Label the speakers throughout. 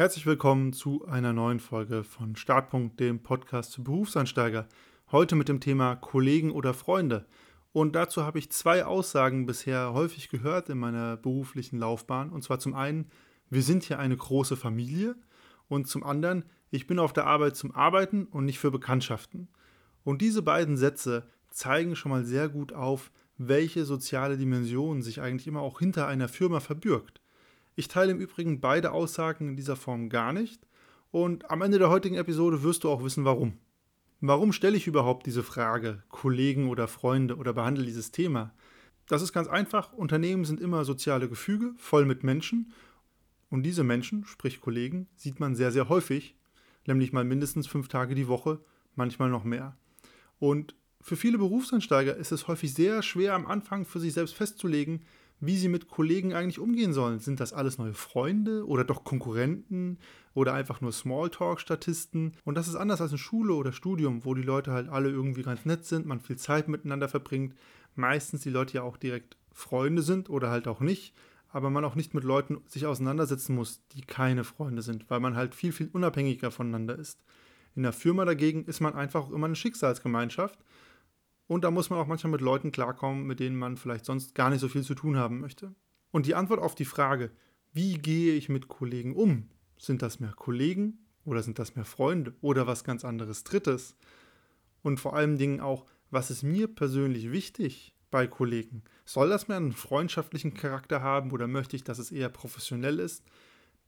Speaker 1: Herzlich willkommen zu einer neuen Folge von Startpunkt, dem Podcast für Berufseinsteiger. Heute mit dem Thema Kollegen oder Freunde. Und dazu habe ich zwei Aussagen bisher häufig gehört in meiner beruflichen Laufbahn. Und zwar zum einen, wir sind hier eine große Familie. Und zum anderen, ich bin auf der Arbeit zum Arbeiten und nicht für Bekanntschaften. Und diese beiden Sätze zeigen schon mal sehr gut auf, welche soziale Dimension sich eigentlich immer auch hinter einer Firma verbirgt. Ich teile im Übrigen beide Aussagen in dieser Form gar nicht und am Ende der heutigen Episode wirst du auch wissen, warum. Warum stelle ich überhaupt diese Frage, Kollegen oder Freunde oder behandle dieses Thema? Das ist ganz einfach, Unternehmen sind immer soziale Gefüge, voll mit Menschen und diese Menschen, sprich Kollegen, sieht man sehr, sehr häufig, nämlich mal mindestens fünf Tage die Woche, manchmal noch mehr. Und für viele Berufseinsteiger ist es häufig sehr schwer am Anfang für sich selbst festzulegen, wie sie mit Kollegen eigentlich umgehen sollen. Sind das alles neue Freunde oder doch Konkurrenten oder einfach nur Smalltalk-Statisten? Und das ist anders als in Schule oder Studium, wo die Leute halt alle irgendwie ganz nett sind, man viel Zeit miteinander verbringt. Meistens die Leute ja auch direkt Freunde sind oder halt auch nicht, aber man auch nicht mit Leuten sich auseinandersetzen muss, die keine Freunde sind, weil man halt viel, viel unabhängiger voneinander ist. In der Firma dagegen ist man einfach auch immer eine Schicksalsgemeinschaft und da muss man auch manchmal mit Leuten klarkommen, mit denen man vielleicht sonst gar nicht so viel zu tun haben möchte. Und die Antwort auf die Frage, wie gehe ich mit Kollegen um? Sind das mehr Kollegen oder sind das mehr Freunde oder was ganz anderes Drittes? Und vor allen Dingen auch, was ist mir persönlich wichtig bei Kollegen? Soll das mehr einen freundschaftlichen Charakter haben oder möchte ich, dass es eher professionell ist?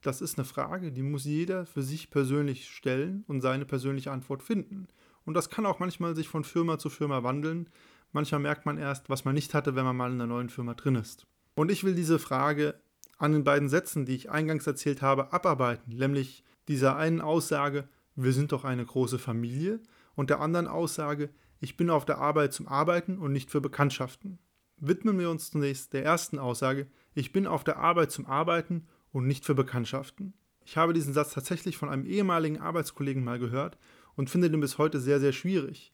Speaker 1: Das ist eine Frage, die muss jeder für sich persönlich stellen und seine persönliche Antwort finden. Und das kann auch manchmal sich von Firma zu Firma wandeln. Manchmal merkt man erst, was man nicht hatte, wenn man mal in einer neuen Firma drin ist. Und ich will diese Frage an den beiden Sätzen, die ich eingangs erzählt habe, abarbeiten, nämlich dieser einen Aussage, wir sind doch eine große Familie, und der anderen Aussage, ich bin auf der Arbeit zum Arbeiten und nicht für Bekanntschaften. Widmen wir uns zunächst der ersten Aussage, ich bin auf der Arbeit zum Arbeiten und nicht für Bekanntschaften. Ich habe diesen Satz tatsächlich von einem ehemaligen Arbeitskollegen mal gehört und finde den bis heute sehr, sehr schwierig.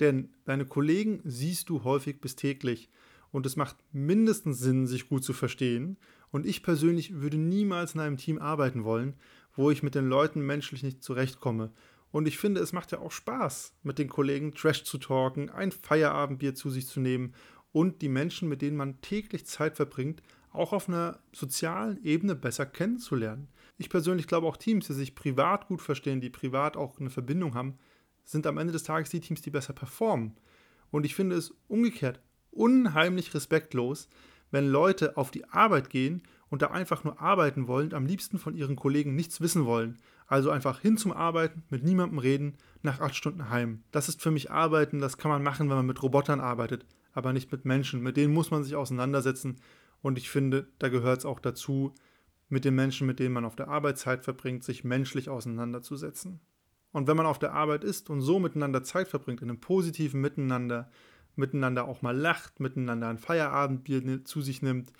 Speaker 1: Denn deine Kollegen siehst du häufig bis täglich und es macht mindestens Sinn, sich gut zu verstehen. Und ich persönlich würde niemals in einem Team arbeiten wollen, wo ich mit den Leuten menschlich nicht zurechtkomme. Und ich finde, es macht ja auch Spaß, mit den Kollegen Trash zu talken, ein Feierabendbier zu sich zu nehmen und die Menschen, mit denen man täglich Zeit verbringt, auch auf einer sozialen Ebene besser kennenzulernen. Ich persönlich glaube auch Teams, die sich privat gut verstehen, die privat auch eine Verbindung haben, sind am Ende des Tages die Teams, die besser performen. Und ich finde es umgekehrt unheimlich respektlos, wenn Leute auf die Arbeit gehen und da einfach nur arbeiten wollen am liebsten von ihren Kollegen nichts wissen wollen. Also einfach hin zum Arbeiten, mit niemandem reden, nach acht Stunden heim. Das ist für mich Arbeiten, das kann man machen, wenn man mit Robotern arbeitet, aber nicht mit Menschen. Mit denen muss man sich auseinandersetzen. Und ich finde, da gehört es auch dazu, mit den Menschen, mit denen man auf der Arbeit Zeit verbringt, sich menschlich auseinanderzusetzen. Und wenn man auf der Arbeit ist und so miteinander Zeit verbringt, in einem positiven Miteinander, miteinander auch mal lacht, miteinander ein Feierabendbier zu sich nimmt,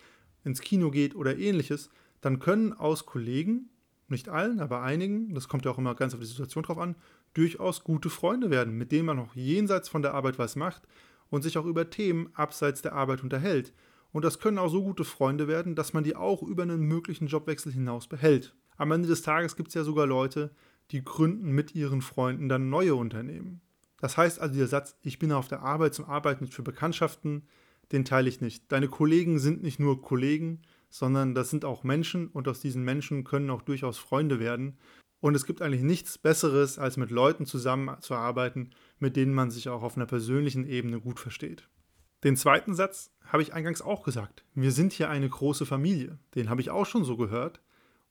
Speaker 1: ins Kino geht oder ähnliches, dann können aus Kollegen, nicht allen, aber einigen, das kommt ja auch immer ganz auf die Situation drauf an, durchaus gute Freunde werden, mit denen man auch jenseits von der Arbeit was macht und sich auch über Themen abseits der Arbeit unterhält und das können auch so gute Freunde werden, dass man die auch über einen möglichen Jobwechsel hinaus behält. Am Ende des Tages gibt es ja sogar Leute, die gründen mit ihren Freunden dann neue Unternehmen. Das heißt also, der Satz, ich bin auf der Arbeit zum Arbeiten für Bekanntschaften, den teile ich nicht. Deine Kollegen sind nicht nur Kollegen, sondern das sind auch Menschen und aus diesen Menschen können auch durchaus Freunde werden. Und es gibt eigentlich nichts Besseres, als mit Leuten zusammenzuarbeiten, mit denen man sich auch auf einer persönlichen Ebene gut versteht. Den zweiten Satz habe ich eingangs auch gesagt. Wir sind hier eine große Familie. Den habe ich auch schon so gehört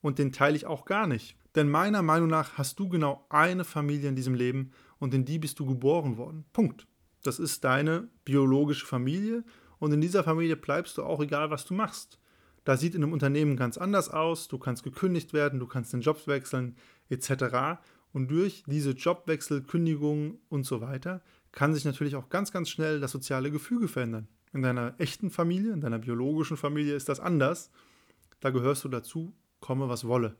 Speaker 1: und den teile ich auch gar nicht. Denn meiner Meinung nach hast du genau eine Familie in diesem Leben und in die bist du geboren worden. Punkt. Das ist deine biologische Familie und in dieser Familie bleibst du auch egal, was du machst. Da sieht in einem Unternehmen ganz anders aus, du kannst gekündigt werden, du kannst den Job wechseln etc. Und durch diese Jobwechsel, Kündigungen und so weiter kann sich natürlich auch ganz, ganz schnell das soziale Gefüge verändern. In deiner echten Familie, in deiner biologischen Familie ist das anders. Da gehörst du dazu, komme was wolle.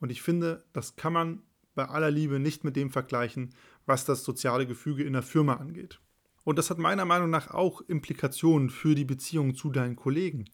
Speaker 1: Und ich finde, das kann man bei aller Liebe nicht mit dem vergleichen, was das soziale Gefüge in der Firma angeht. Und das hat meiner Meinung nach auch Implikationen für die Beziehung zu deinen Kollegen.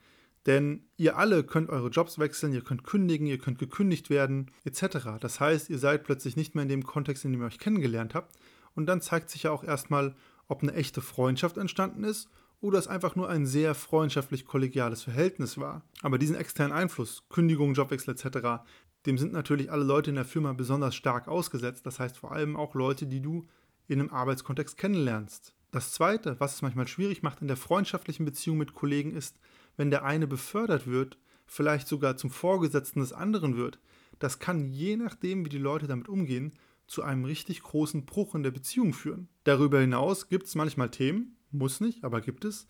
Speaker 1: Denn ihr alle könnt eure Jobs wechseln, ihr könnt kündigen, ihr könnt gekündigt werden, etc. Das heißt, ihr seid plötzlich nicht mehr in dem Kontext, in dem ihr euch kennengelernt habt. Und dann zeigt sich ja auch erstmal, ob eine echte Freundschaft entstanden ist oder es einfach nur ein sehr freundschaftlich kollegiales Verhältnis war. Aber diesen externen Einfluss, Kündigung, Jobwechsel etc., dem sind natürlich alle Leute in der Firma besonders stark ausgesetzt. Das heißt vor allem auch Leute, die du in einem Arbeitskontext kennenlernst. Das Zweite, was es manchmal schwierig macht in der freundschaftlichen Beziehung mit Kollegen, ist, wenn der eine befördert wird, vielleicht sogar zum Vorgesetzten des anderen wird. Das kann je nachdem, wie die Leute damit umgehen, zu einem richtig großen Bruch in der Beziehung führen. Darüber hinaus gibt es manchmal Themen, muss nicht, aber gibt es,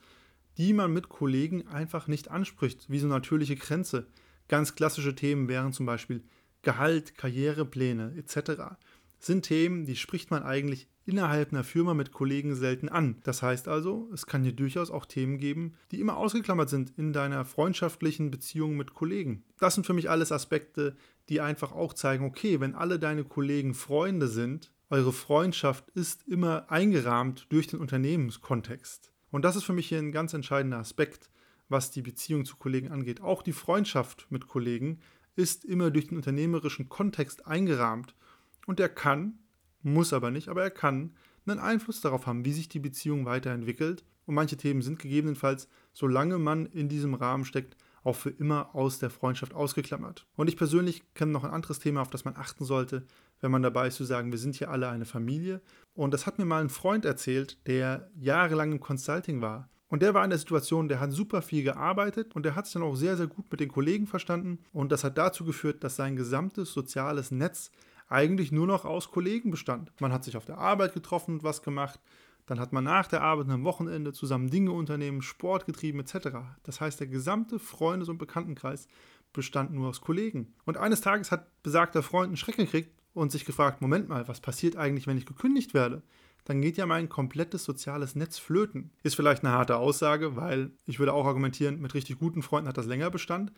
Speaker 1: die man mit Kollegen einfach nicht anspricht, wie so natürliche Grenze. Ganz klassische Themen wären zum Beispiel Gehalt, Karrierepläne etc. Sind Themen, die spricht man eigentlich innerhalb einer Firma mit Kollegen selten an. Das heißt also, es kann hier durchaus auch Themen geben, die immer ausgeklammert sind in deiner freundschaftlichen Beziehung mit Kollegen. Das sind für mich alles Aspekte, die einfach auch zeigen, okay, wenn alle deine Kollegen Freunde sind, eure Freundschaft ist immer eingerahmt durch den Unternehmenskontext. Und das ist für mich hier ein ganz entscheidender Aspekt, was die Beziehung zu Kollegen angeht. Auch die Freundschaft mit Kollegen ist immer durch den unternehmerischen Kontext eingerahmt. Und er kann, muss aber nicht, aber er kann einen Einfluss darauf haben, wie sich die Beziehung weiterentwickelt. Und manche Themen sind gegebenenfalls, solange man in diesem Rahmen steckt, auch für immer aus der Freundschaft ausgeklammert. Und ich persönlich kenne noch ein anderes Thema, auf das man achten sollte, wenn man dabei ist zu sagen, wir sind hier alle eine Familie. Und das hat mir mal ein Freund erzählt, der jahrelang im Consulting war. Und der war in der Situation, der hat super viel gearbeitet und der hat sich dann auch sehr, sehr gut mit den Kollegen verstanden. Und das hat dazu geführt, dass sein gesamtes soziales Netz eigentlich nur noch aus Kollegen bestand. Man hat sich auf der Arbeit getroffen und was gemacht. Dann hat man nach der Arbeit am Wochenende zusammen Dinge unternehmen, Sport getrieben etc. Das heißt, der gesamte Freundes- und Bekanntenkreis bestand nur aus Kollegen. Und eines Tages hat besagter Freund einen Schreck gekriegt und sich gefragt, Moment mal, was passiert eigentlich, wenn ich gekündigt werde? Dann geht ja mein komplettes soziales Netz flöten. Ist vielleicht eine harte Aussage, weil ich würde auch argumentieren, mit richtig guten Freunden hat das länger Bestand.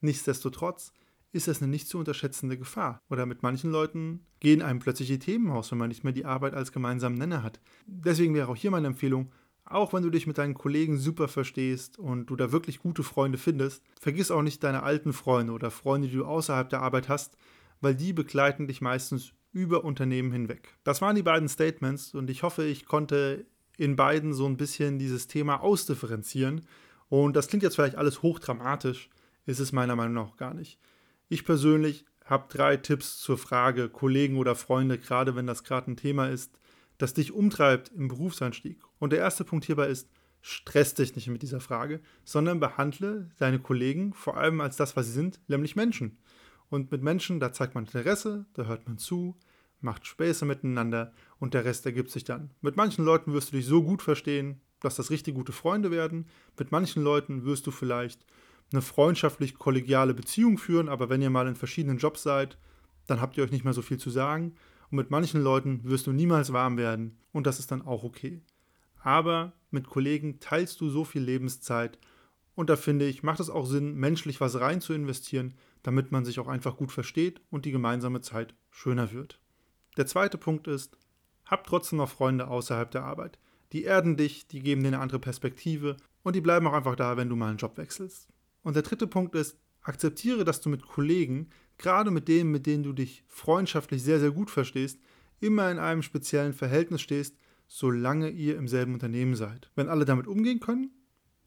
Speaker 1: Nichtsdestotrotz ist das eine nicht zu unterschätzende Gefahr. Oder mit manchen Leuten gehen einem plötzlich die Themen aus, wenn man nicht mehr die Arbeit als gemeinsamen Nenner hat. Deswegen wäre auch hier meine Empfehlung, auch wenn du dich mit deinen Kollegen super verstehst und du da wirklich gute Freunde findest, vergiss auch nicht deine alten Freunde oder Freunde, die du außerhalb der Arbeit hast, weil die begleiten dich meistens über Unternehmen hinweg. Das waren die beiden Statements und ich hoffe, ich konnte in beiden so ein bisschen dieses Thema ausdifferenzieren. Und das klingt jetzt vielleicht alles hochdramatisch, ist es meiner Meinung nach gar nicht. Ich persönlich habe drei Tipps zur Frage Kollegen oder Freunde, gerade wenn das gerade ein Thema ist, das dich umtreibt im Berufseinstieg. Und der erste Punkt hierbei ist, stress dich nicht mit dieser Frage, sondern behandle deine Kollegen vor allem als das, was sie sind, nämlich Menschen. Und mit Menschen, da zeigt man Interesse, da hört man zu, macht Späße miteinander und der Rest ergibt sich dann. Mit manchen Leuten wirst du dich so gut verstehen, dass das richtig gute Freunde werden. Mit manchen Leuten wirst du vielleicht eine freundschaftlich-kollegiale Beziehung führen, aber wenn ihr mal in verschiedenen Jobs seid, dann habt ihr euch nicht mehr so viel zu sagen. Und mit manchen Leuten wirst du niemals warm werden und das ist dann auch okay. Aber mit Kollegen teilst du so viel Lebenszeit und da finde ich, macht es auch Sinn, menschlich was rein zu investieren, damit man sich auch einfach gut versteht und die gemeinsame Zeit schöner wird. Der zweite Punkt ist, hab trotzdem noch Freunde außerhalb der Arbeit. Die erden dich, die geben dir eine andere Perspektive und die bleiben auch einfach da, wenn du mal einen Job wechselst. Und der dritte Punkt ist, akzeptiere, dass du mit Kollegen, gerade mit denen, mit denen du dich freundschaftlich sehr, sehr gut verstehst, immer in einem speziellen Verhältnis stehst, solange ihr im selben Unternehmen seid. Wenn alle damit umgehen können,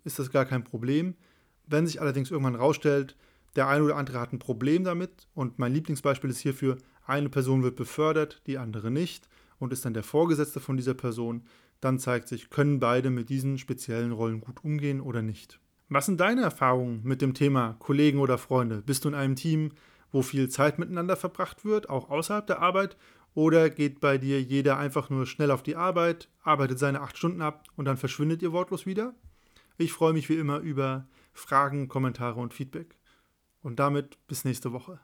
Speaker 1: ist das gar kein Problem. Wenn sich allerdings irgendwann rausstellt, der eine oder andere hat ein Problem damit und mein Lieblingsbeispiel ist hierfür, eine Person wird befördert, die andere nicht und ist dann der Vorgesetzte von dieser Person, dann zeigt sich, können beide mit diesen speziellen Rollen gut umgehen oder nicht. Was sind deine Erfahrungen mit dem Thema Kollegen oder Freunde? Bist du in einem Team, wo viel Zeit miteinander verbracht wird, auch außerhalb der Arbeit? Oder geht bei dir jeder einfach nur schnell auf die Arbeit, arbeitet seine acht Stunden ab und dann verschwindet ihr wortlos wieder? Ich freue mich wie immer über Fragen, Kommentare und Feedback. Und damit bis nächste Woche.